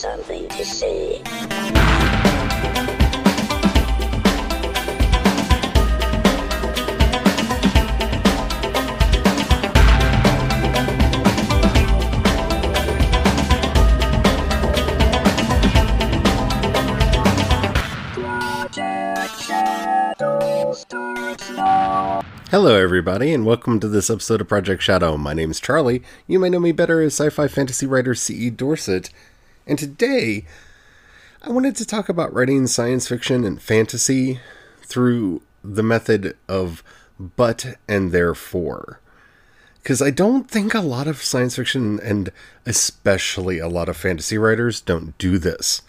something to see. Hello, everybody, and welcome to this episode of Project Shadow. My name is Charlie. You may know me better as sci fi fantasy writer C.E. Dorset. And today, I wanted to talk about writing science fiction and fantasy through the method of but and therefore. Because I don't think a lot of science fiction and especially a lot of fantasy writers don't do this.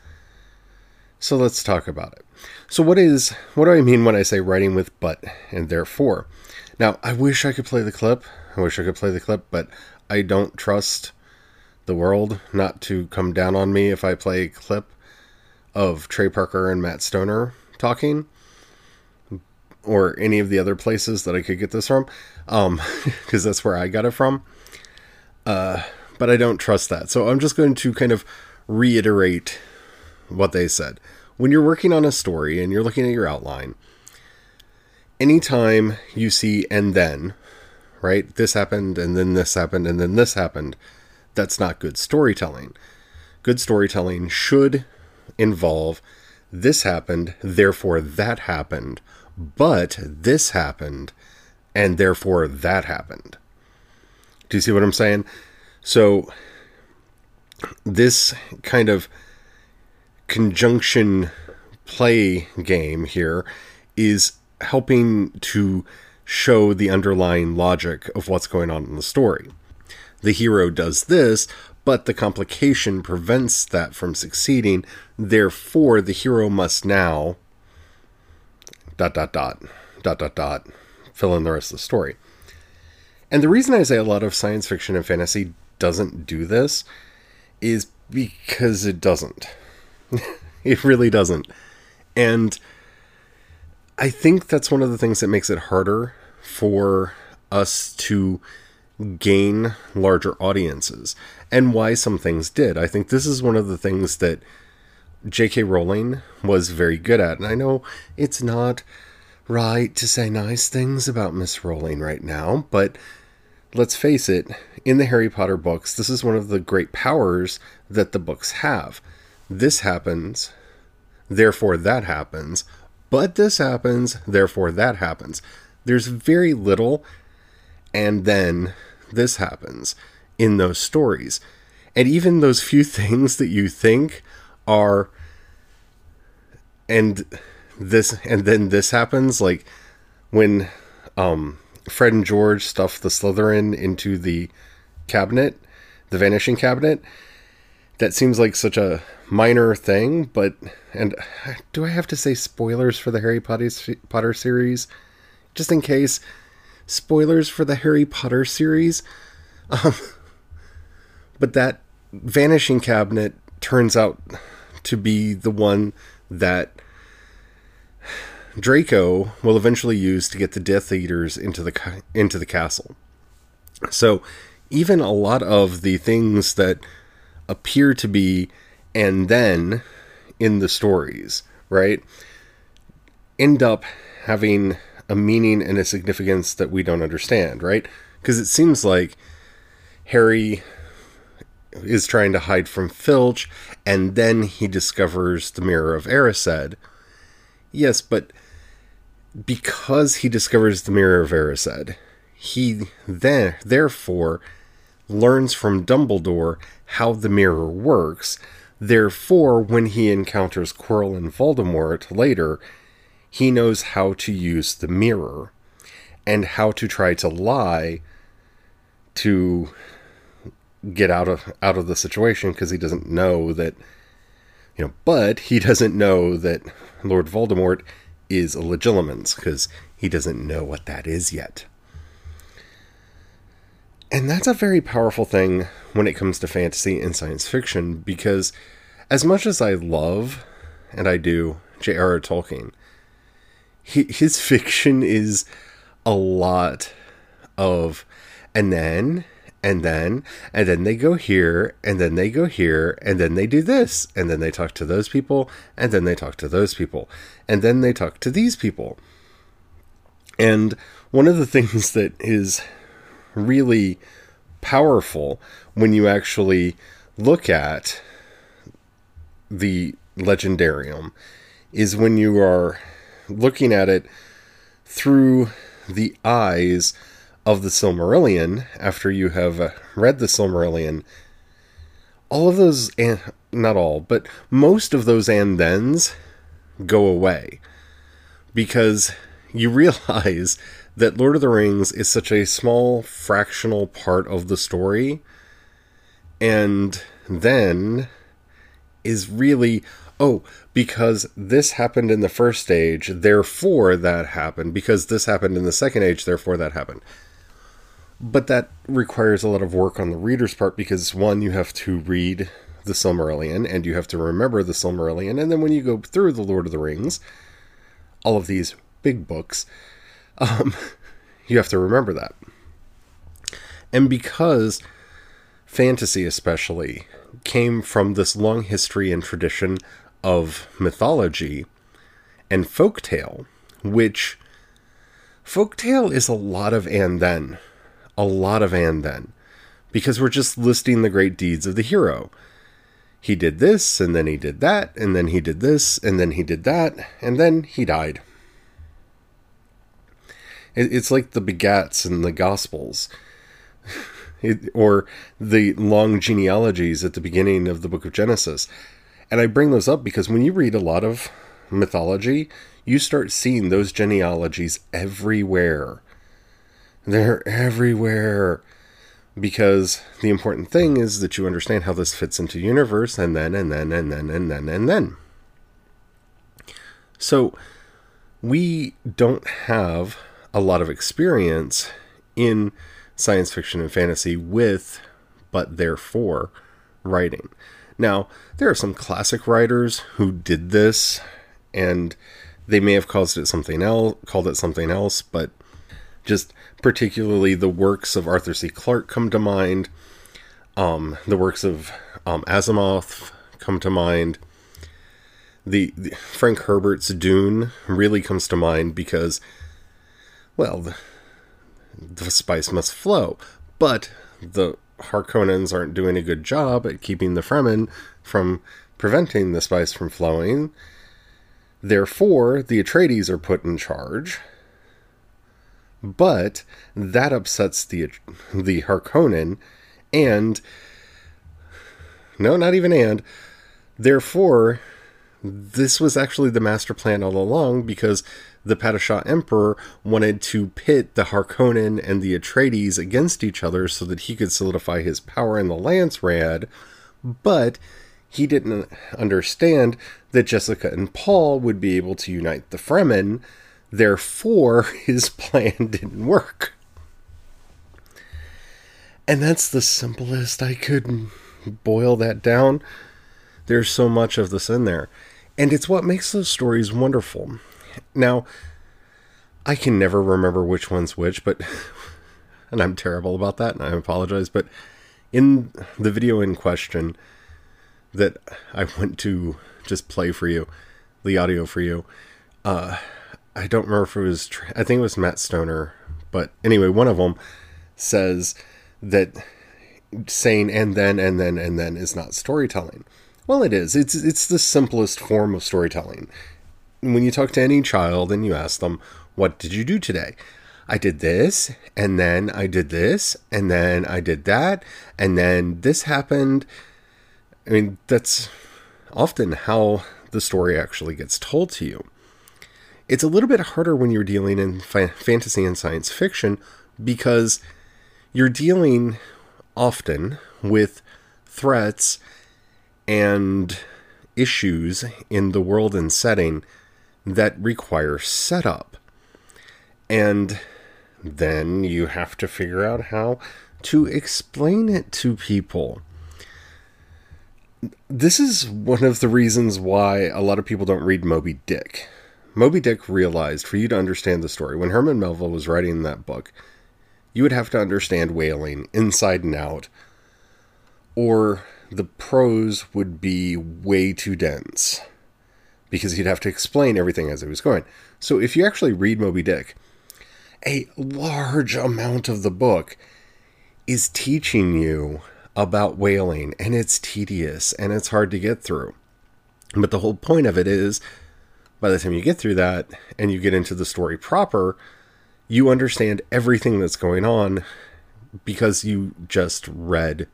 So let's talk about it. So what is what do I mean when I say writing with but and therefore? Now, I wish I could play the clip. I wish I could play the clip, but I don't trust the world not to come down on me if I play a clip of Trey Parker and Matt Stoner talking or any of the other places that I could get this from um because that's where I got it from. Uh but I don't trust that. So I'm just going to kind of reiterate what they said. When you're working on a story and you're looking at your outline, anytime you see and then, right? This happened and then this happened and then this happened. That's not good storytelling. Good storytelling should involve this happened, therefore that happened, but this happened, and therefore that happened. Do you see what I'm saying? So, this kind of conjunction play game here is helping to show the underlying logic of what's going on in the story. The hero does this, but the complication prevents that from succeeding. Therefore, the hero must now dot dot dot dot dot dot fill in the rest of the story. And the reason I say a lot of science fiction and fantasy doesn't do this is because it doesn't. it really doesn't. And I think that's one of the things that makes it harder for us to gain larger audiences and why some things did. I think this is one of the things that J.K. Rowling was very good at. And I know it's not right to say nice things about Miss Rowling right now, but let's face it, in the Harry Potter books, this is one of the great powers that the books have. This happens, therefore that happens, but this happens, therefore that happens. There's very little, and then this happens in those stories. And even those few things that you think are, and this, and then this happens, like when um, Fred and George stuff the Slytherin into the cabinet, the vanishing cabinet. That seems like such a minor thing, but and do I have to say spoilers for the Harry Potter Potter series, just in case? Spoilers for the Harry Potter series, um, but that vanishing cabinet turns out to be the one that Draco will eventually use to get the Death Eaters into the into the castle. So, even a lot of the things that appear to be and then in the stories, right, end up having a meaning and a significance that we don't understand, right? Because it seems like Harry is trying to hide from Filch, and then he discovers the Mirror of Erised. Yes, but because he discovers the Mirror of Erised, he then therefore learns from Dumbledore how the mirror works. Therefore, when he encounters Quirrell and Voldemort later, he knows how to use the mirror and how to try to lie to get out of out of the situation because he doesn't know that you know but he doesn't know that Lord Voldemort is a legilimens because he doesn't know what that is yet. And that's a very powerful thing when it comes to fantasy and science fiction because, as much as I love, and I do, J.R.R. Tolkien, he, his fiction is a lot of and then, and then and then they go here and then they go here and then they do this and then they talk to those people and then they talk to those people and then they talk to these people. And one of the things that is really powerful when you actually look at the legendarium is when you are looking at it through the eyes of the Silmarillion after you have uh, read the Silmarillion, all of those, and not all, but most of those and thens go away because you realize that Lord of the Rings is such a small fractional part of the story, and then is really oh, because this happened in the first age, therefore that happened. Because this happened in the second age, therefore that happened. But that requires a lot of work on the reader's part because one, you have to read the Silmarillion and you have to remember the Silmarillion. And then when you go through the Lord of the Rings, all of these big books, um, you have to remember that. And because fantasy, especially, came from this long history and tradition of mythology and folktale, which folktale is a lot of and then a lot of and then because we're just listing the great deeds of the hero. He did this, and then he did that, and then he did this, and then he did that, and then he died. It's like the begats in the Gospels, it, or the long genealogies at the beginning of the book of Genesis. And I bring those up because when you read a lot of mythology, you start seeing those genealogies everywhere. They're everywhere. Because the important thing is that you understand how this fits into universe and then and then and then and then and then. So we don't have a lot of experience in science fiction and fantasy with but therefore writing. Now, there are some classic writers who did this and they may have called it something else, called it something else, but just particularly the works of Arthur C. Clarke come to mind. Um, the works of um, Asimov come to mind. The, the, Frank Herbert's Dune really comes to mind because, well, the, the spice must flow, but the Harkonnens aren't doing a good job at keeping the Fremen from preventing the spice from flowing. Therefore, the Atreides are put in charge, but that upsets the the Harkonnen, and no, not even and. Therefore, this was actually the master plan all along because the Padishah Emperor wanted to pit the Harkonnen and the Atreides against each other so that he could solidify his power in the Landsraad, but he didn't understand that Jessica and Paul would be able to unite the Fremen Therefore, his plan didn't work. And that's the simplest I could boil that down. There's so much of this in there. And it's what makes those stories wonderful. Now, I can never remember which one's which, but. And I'm terrible about that, and I apologize. But in the video in question that I went to just play for you, the audio for you, uh, I don't remember if it was, I think it was Matt Stoner, but anyway, one of them says that saying and then and then and then is not storytelling. Well, it is. It's it's the simplest form of storytelling. When you talk to any child and you ask them, "What did you do today?" I did this, and then I did this, and then I did that, and then this happened. I mean, that's often how the story actually gets told to you. It's a little bit harder when you're dealing in fa- fantasy and science fiction because you're dealing often with threats and issues in the world and setting that require setup. And then you have to figure out how to explain it to people. This is one of the reasons why a lot of people don't read Moby Dick Moby Dick realized for you to understand the story, when Herman Melville was writing that book, you would have to understand whaling inside and out, or the prose would be way too dense because he'd have to explain everything as it was going. So if you actually read Moby Dick, a large amount of the book is teaching you about whaling, and it's tedious and it's hard to get through. But the whole point of it is by the time you get through that and you get into the story proper, you understand everything that's going on because you just read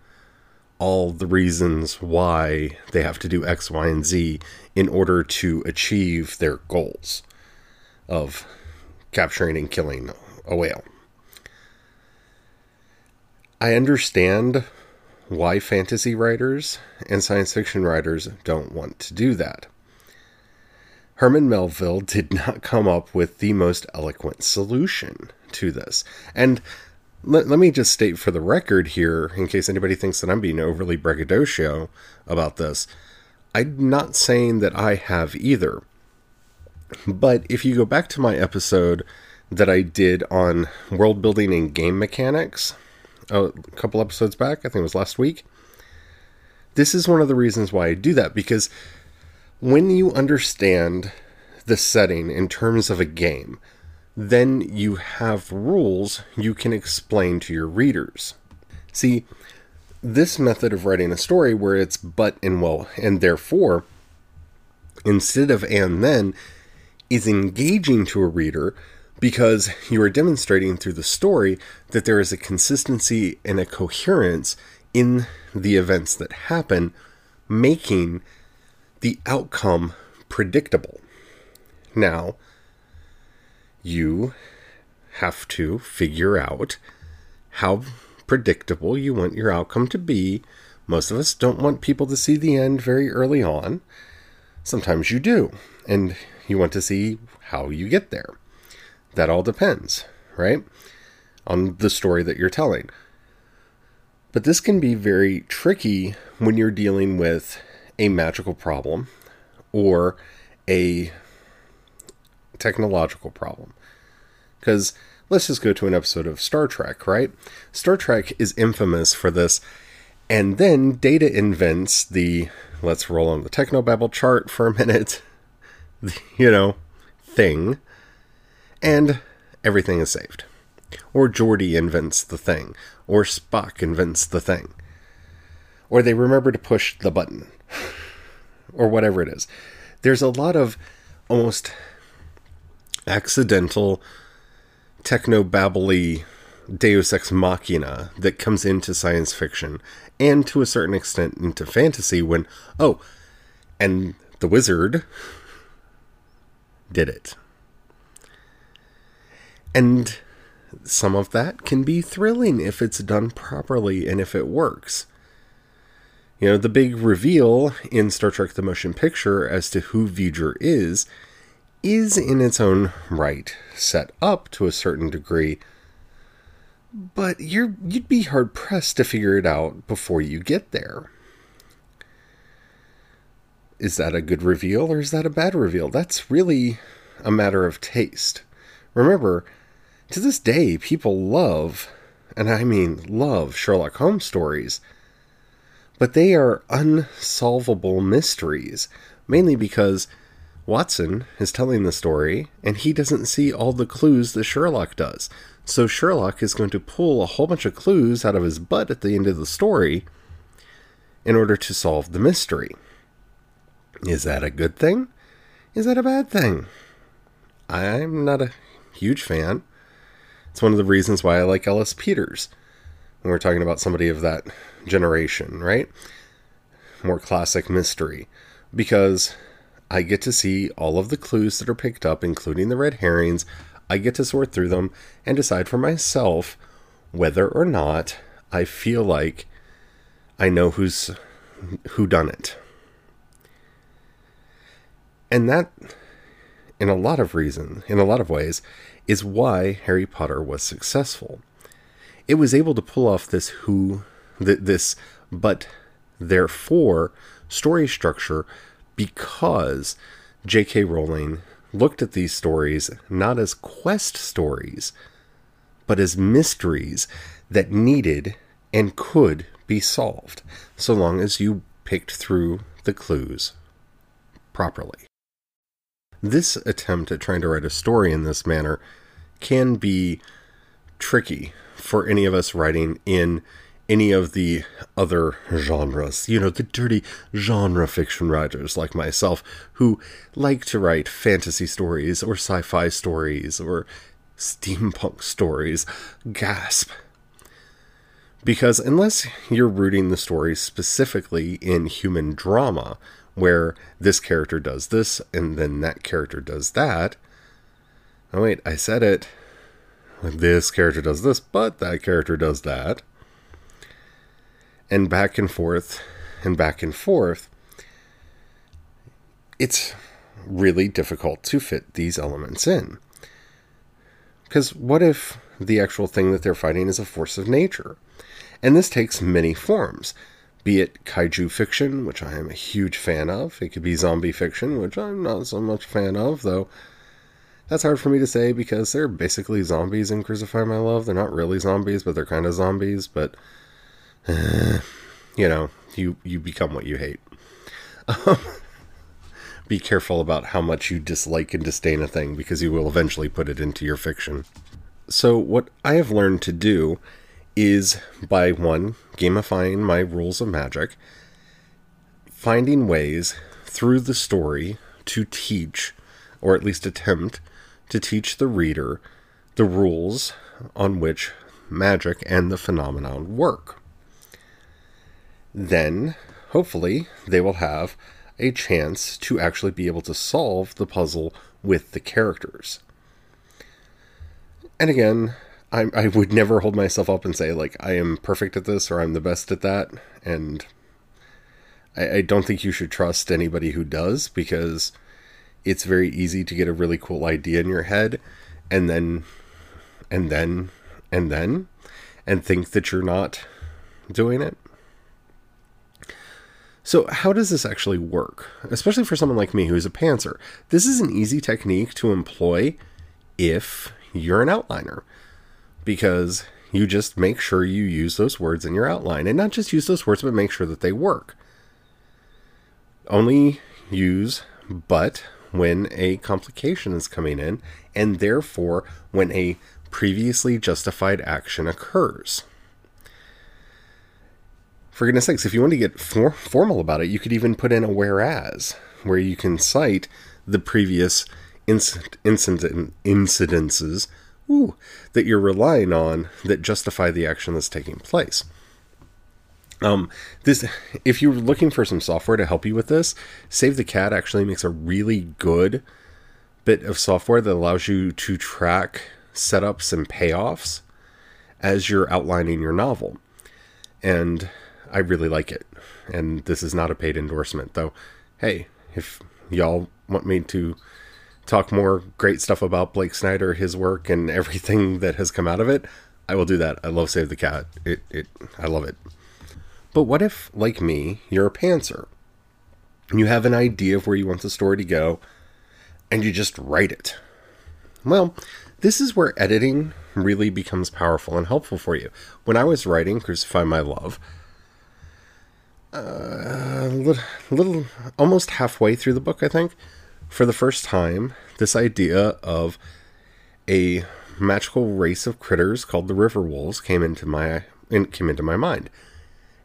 all the reasons why they have to do X, Y, and Z in order to achieve their goals of capturing and killing a whale. I understand why fantasy writers and science fiction writers don't want to do that. Herman Melville did not come up with the most eloquent solution to this. And let, let me just state for the record here, in case anybody thinks that I'm being overly braggadocio about this, I'm not saying that I have either. But if you go back to my episode that I did on world building and game mechanics, a couple episodes back, I think it was last week, this is one of the reasons why I do that because when you understand the setting in terms of a game, then you have rules you can explain to your readers. See, this method of writing a story where it's but and well and therefore instead of and then is engaging to a reader because you are demonstrating through the story that there is a consistency and a coherence in the events that happen, making the outcome predictable. Now, you have to figure out how predictable you want your outcome to be. Most of us don't want people to see the end very early on. Sometimes you do, and you want to see how you get there. That all depends, right? On the story that you're telling. But this can be very tricky when you're dealing with a magical problem or a technological problem. Because let's just go to an episode of Star Trek, right? Star Trek is infamous for this. And then Data invents the let's roll on the technobabble chart for a minute, you know, thing, and everything is saved. Or Geordi invents the thing, or Spock invents the thing, or they remember to push the button, or whatever it is. There's a lot of almost accidental techno-babbly deus ex machina that comes into science fiction and to a certain extent into fantasy when oh and the wizard did it. And some of that can be thrilling if it's done properly and if it works. You know the big reveal in star trek the motion picture as to who v'ger is is in its own right set up to a certain degree, but you're you'd be hard pressed to figure it out before you get there. Is that a good reveal or is that a bad reveal? That's really a matter of taste. Remember, to this day, people love, and I mean love, Sherlock Holmes stories, but they are unsolvable mysteries, mainly because Watson is telling the story, and he doesn't see all the clues that Sherlock does. So Sherlock is going to pull a whole bunch of clues out of his butt at the end of the story in order to solve the mystery. Is that a good thing? Is that a bad thing? I'm not a huge fan. It's one of the reasons why I like Ellis Peters when we're talking about somebody of that generation, right? More classic mystery. Because I get to see all of the clues that are picked up, including the red herrings. I get to sort through them and decide for myself whether or not I feel like I know who's who done it. And that in a lot of reasons, in a lot of ways, is why Harry Potter was successful. It was able to pull off this who this but therefore story structure because J.K. Rowling looked at these stories not as quest stories, but as mysteries that needed and could be solved, so long as you picked through the clues properly. This attempt at trying to write a story in this manner can be tricky for any of us writing in any of the other genres. You know, the dirty genre fiction writers like myself who like to write fantasy stories or sci fi stories or steampunk stories. Gasp. Because unless you're rooting the story specifically in human drama, where this character does this and then that character does that. Oh, wait, I said it. This character does this, but that character does that. And back and forth and back and forth. It's really difficult to fit these elements in. Because what if the actual thing that they're fighting is a force of nature? And this takes many forms be it kaiju fiction, which I am a huge fan of. It could be zombie fiction, which I'm not so much a fan of, though that's hard for me to say because they're basically zombies in Crucify My Love. They're not really zombies, but they're kind of zombies. But uh, you know, you you become what you hate. Um, be careful about how much you dislike and disdain a thing because you will eventually put it into your fiction. So, what I have learned to do is by one, gamifying my rules of magic, finding ways through the story to teach, or at least attempt to teach the reader the rules on which magic and the phenomenon work. Then, hopefully, they will have a chance to actually be able to solve the puzzle with the characters. And again, I, I would never hold myself up and say like I am perfect at this or I'm the best at that, and I, I don't think you should trust anybody who does because it's very easy to get a really cool idea in your head, and then, and then, and then, and think that you're not doing it. So, how does this actually work? Especially for someone like me who's a pantser. This is an easy technique to employ if you're an outliner because you just make sure you use those words in your outline and not just use those words but make sure that they work only use but when a complication is coming in and therefore when a previously justified action occurs for goodness sakes if you want to get for- formal about it you could even put in a whereas where you can cite the previous inc- incident incidences ooh, that you're relying on that justify the action that's taking place. Um, this, if you're looking for some software to help you with this, Save the Cat actually makes a really good bit of software that allows you to track setups and payoffs as you're outlining your novel. And I really like it. And this is not a paid endorsement, though. Hey, if y'all want me to talk more great stuff about Blake Snyder, his work, and everything that has come out of it, I will do that. I love Save the Cat. It, it, I love it. But what if, like me, you're a pantser? You have an idea of where you want the story to go, and you just write it. Well, this is where editing really becomes powerful and helpful for you. When I was writing Crucify My Love, uh, little, little, almost halfway through the book, I think, for the first time, this idea of a magical race of critters called the river wolves came into my and came into my mind.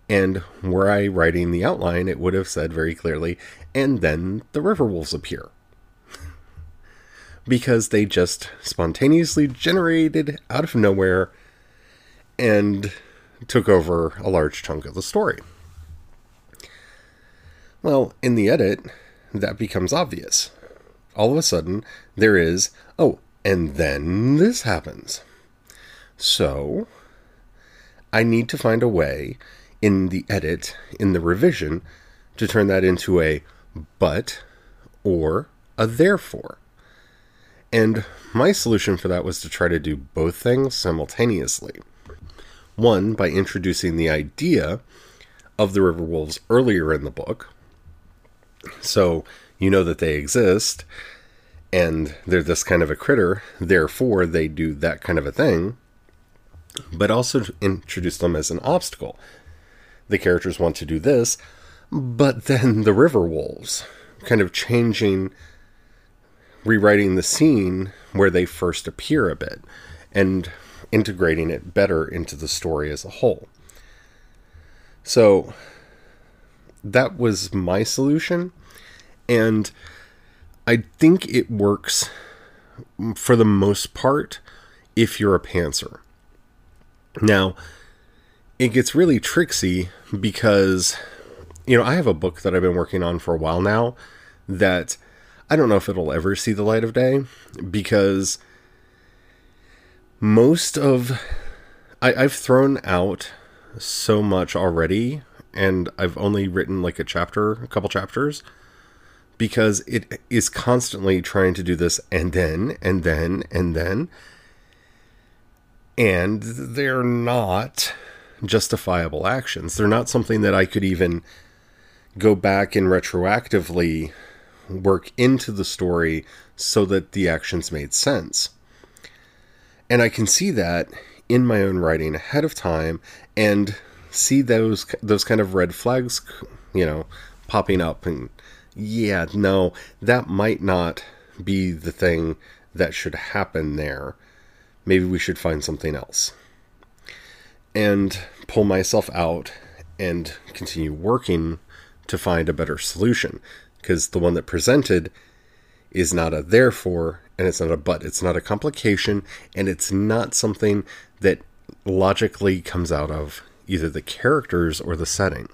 And were I writing the outline, it would have said very clearly, and then the river wolves appear. because they just spontaneously generated out of nowhere and took over a large chunk of the story. Well, in the edit, that becomes obvious. All of a sudden, there is, oh, and then this happens. So, I need to find a way in the edit, in the revision, to turn that into a but or a therefore. And my solution for that was to try to do both things simultaneously. One, by introducing the idea of the river wolves earlier in the book, so you know that they exist and they're this kind of a critter, therefore they do that kind of a thing. but also introduce them as an obstacle. The characters want to do this, but then the river wolves, kind of changing, rewriting the scene where they first appear a bit, and integrating it better into the story as a whole. So that was my solution, and I think it works for the most part if you're a pantser. Now, it gets really tricksy because, you know, I have a book that I've been working on for a while now that I don't know if it'll ever see the light of day because most of I, I've thrown out so much already and I've only written like a chapter, a couple chapters because it is constantly trying to do this and then and then and then and they're not justifiable actions. They're not something that I could even go back and retroactively work into the story so that the actions made sense. And I can see that in my own writing ahead of time and see those those kind of red flags, you know, popping up and yeah, no, that might not be the thing that should happen there. Maybe we should find something else. And pull myself out and continue working to find a better solution because the one that presented is not a therefore and it's not a but. It's not a complication and it's not something that logically comes out of either the characters or the setting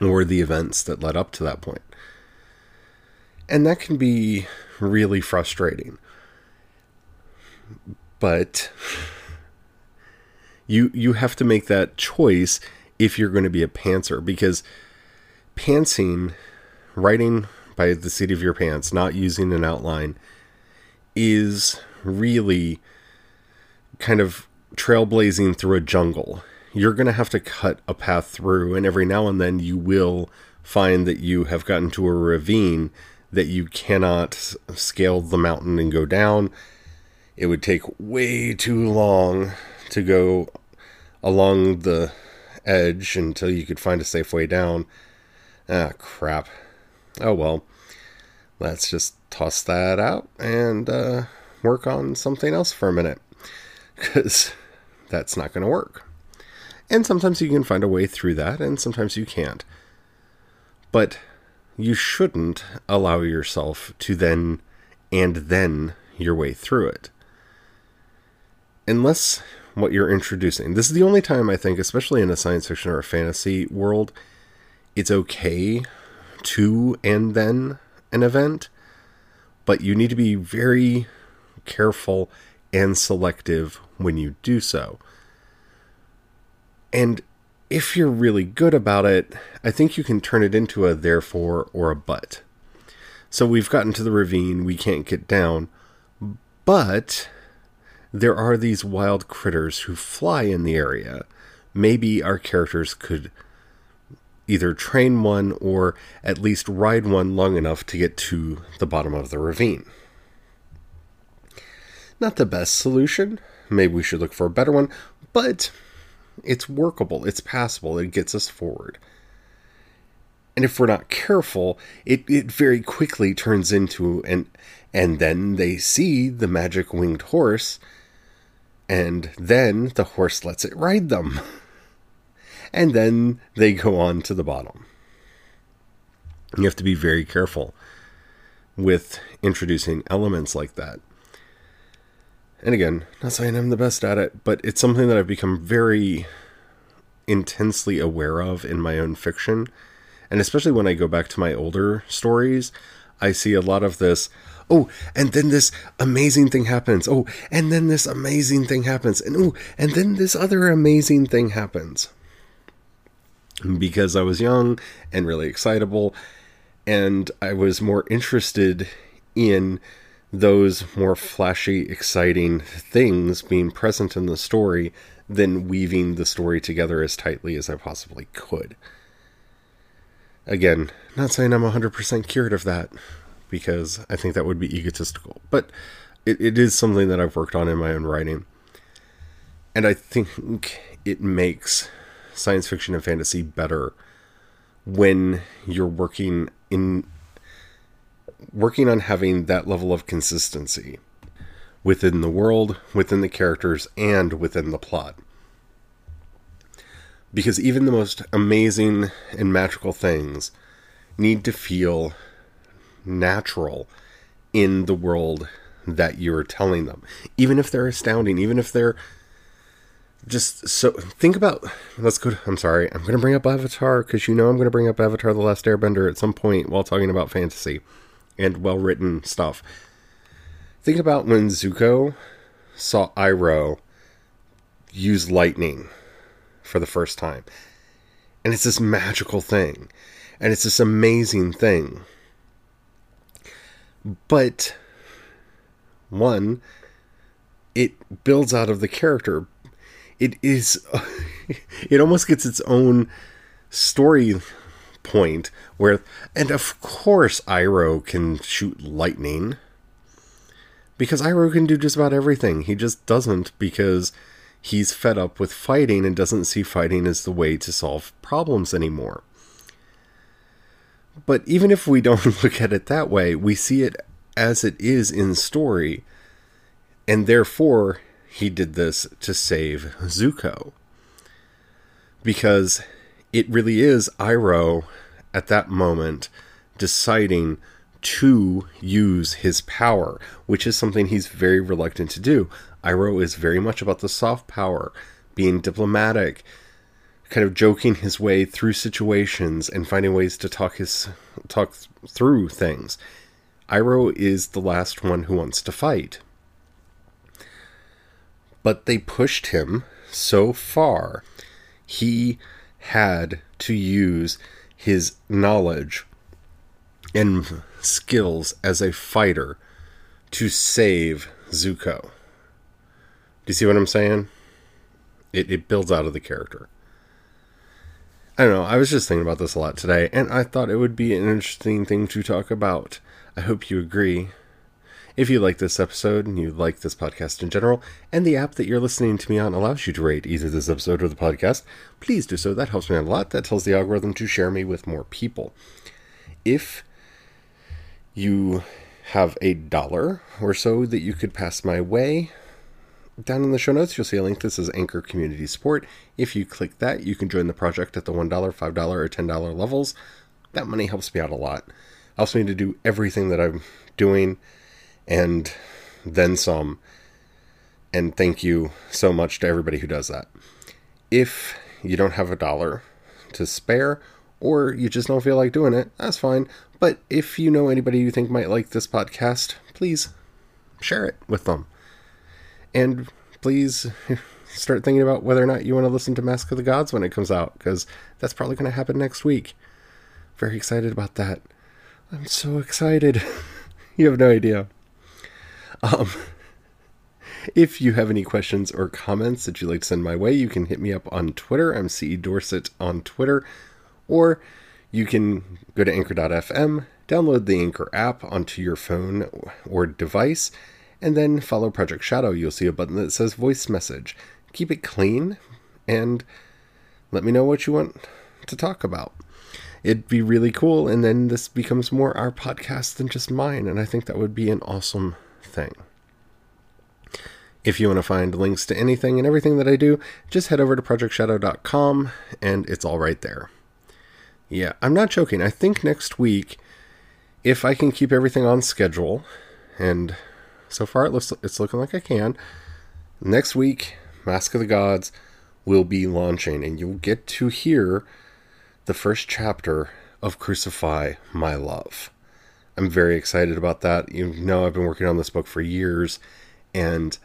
or the events that led up to that point. And that can be really frustrating. But you you have to make that choice if you're going to be a pantser because pantsing writing by the seat of your pants not using an outline is really kind of trailblazing through a jungle you're going to have to cut a path through, and every now and then you will find that you have gotten to a ravine that you cannot scale the mountain and go down. It would take way too long to go along the edge until you could find a safe way down. Ah, crap. Oh well. Let's just toss that out and uh, work on something else for a minute. Because that's not going to work. And sometimes you can find a way through that, and sometimes you can't. But you shouldn't allow yourself to then and then your way through it. Unless what you're introducing, this is the only time I think, especially in a science fiction or a fantasy world, it's okay to and then an event, but you need to be very careful and selective when you do so. And if you're really good about it, I think you can turn it into a therefore or a but. So we've gotten to the ravine, we can't get down, but there are these wild critters who fly in the area. Maybe our characters could either train one or at least ride one long enough to get to the bottom of the ravine. Not the best solution. Maybe we should look for a better one, but it's workable, it's passable, it gets us forward. And if we're not careful, it, it very quickly turns into an and then they see the magic winged horse, and then the horse lets it ride them. And then they go on to the bottom. You have to be very careful with introducing elements like that. And again, not saying I'm the best at it, but it's something that I've become very intensely aware of in my own fiction. And especially when I go back to my older stories, I see a lot of this. Oh, and then this amazing thing happens. Oh, and then this amazing thing happens. And oh, and then this other amazing thing happens. Because I was young and really excitable, and I was more interested in those more flashy, exciting things being present in the story than weaving the story together as tightly as I possibly could. Again, not saying I'm 100% cured of that, because I think that would be egotistical, but it, it is something that I've worked on in my own writing. And I think it makes science fiction and fantasy better when you're working in working on having that level of consistency within the world, within the characters, and within the plot. Because even the most amazing and magical things need to feel natural in the world that you're telling them. Even if they're astounding, even if they're just so think about let's go to, i'm sorry i'm going to bring up avatar because you know i'm going to bring up avatar the last airbender at some point while talking about fantasy and well written stuff. Think about when zuko saw iroh use lightning for the first time. And it's this magical thing and it's this amazing thing. But one it builds out of the character. It is it almost gets its own story point where and of course Iroh can shoot lightning because Iroh can do just about everything. He just doesn't because he's fed up with fighting and doesn't see fighting as the way to solve problems anymore. But even if we don't look at it that way, we see it as it is in story, and therefore he did this to save Zuko. Because it really is Iroh at that moment deciding to use his power, which is something he's very reluctant to do. Iroh is very much about the soft power, being diplomatic, kind of joking his way through situations and finding ways to talk his talk through things. Iroh is the last one who wants to fight but they pushed him so far, he had to use his knowledge and skills as a fighter to save Zuko. Do you see what I'm saying? It, it builds out of the character. I don't know. I was just thinking about this a lot today, and I thought it would be an interesting thing to talk about. I hope you agree. If you like this episode and you like this podcast in general, and the app that you're listening to me on allows you to rate either this episode or the podcast, please do so. That helps me out a lot. That tells the algorithm to share me with more people. If you have a dollar or so that you could pass my way, down in the show notes, you'll see a link. This is Anchor Community Support. If you click that, you can join the project at the $1, $5, or $10 levels. That money helps me out a lot. Helps me to do everything that I'm doing and then some. And thank you so much to everybody who does that. If you don't have a dollar to spare, or you just don't feel like doing it, that's fine. But if you know anybody you think might like this podcast, please share it with them. And please start thinking about whether or not you want to listen to Mask of the Gods when it comes out, because that's probably going to happen next week. Very excited about that. I'm so excited. you have no idea. Um, if you have any questions or comments that you'd like to send my way, you can hit me up on Twitter. I'm CE Dorset on Twitter. Or you can go to anchor.fm, download the Anchor app onto your phone or device, and then follow Project Shadow. You'll see a button that says voice message. Keep it clean and let me know what you want to talk about. It'd be really cool, and then this becomes more our podcast than just mine, and I think that would be an awesome thing. If you want to find links to anything and everything that I do, just head over to projectshadow.com and it's all right there. Yeah, I'm not joking. I think next week, if I can keep everything on schedule, and so far it looks it's looking like I can, next week, Mask of the Gods will be launching, and you'll get to hear the first chapter of Crucify My Love. I'm very excited about that. You know, I've been working on this book for years, and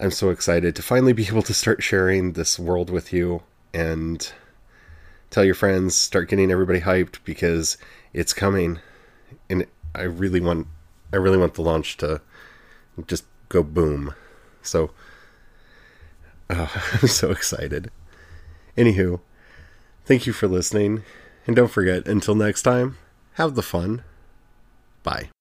I'm so excited to finally be able to start sharing this world with you and tell your friends, start getting everybody hyped because it's coming. And I really want I really want the launch to just go boom. So uh, I'm so excited. Anywho, thank you for listening. And don't forget, until next time, have the fun. Bye.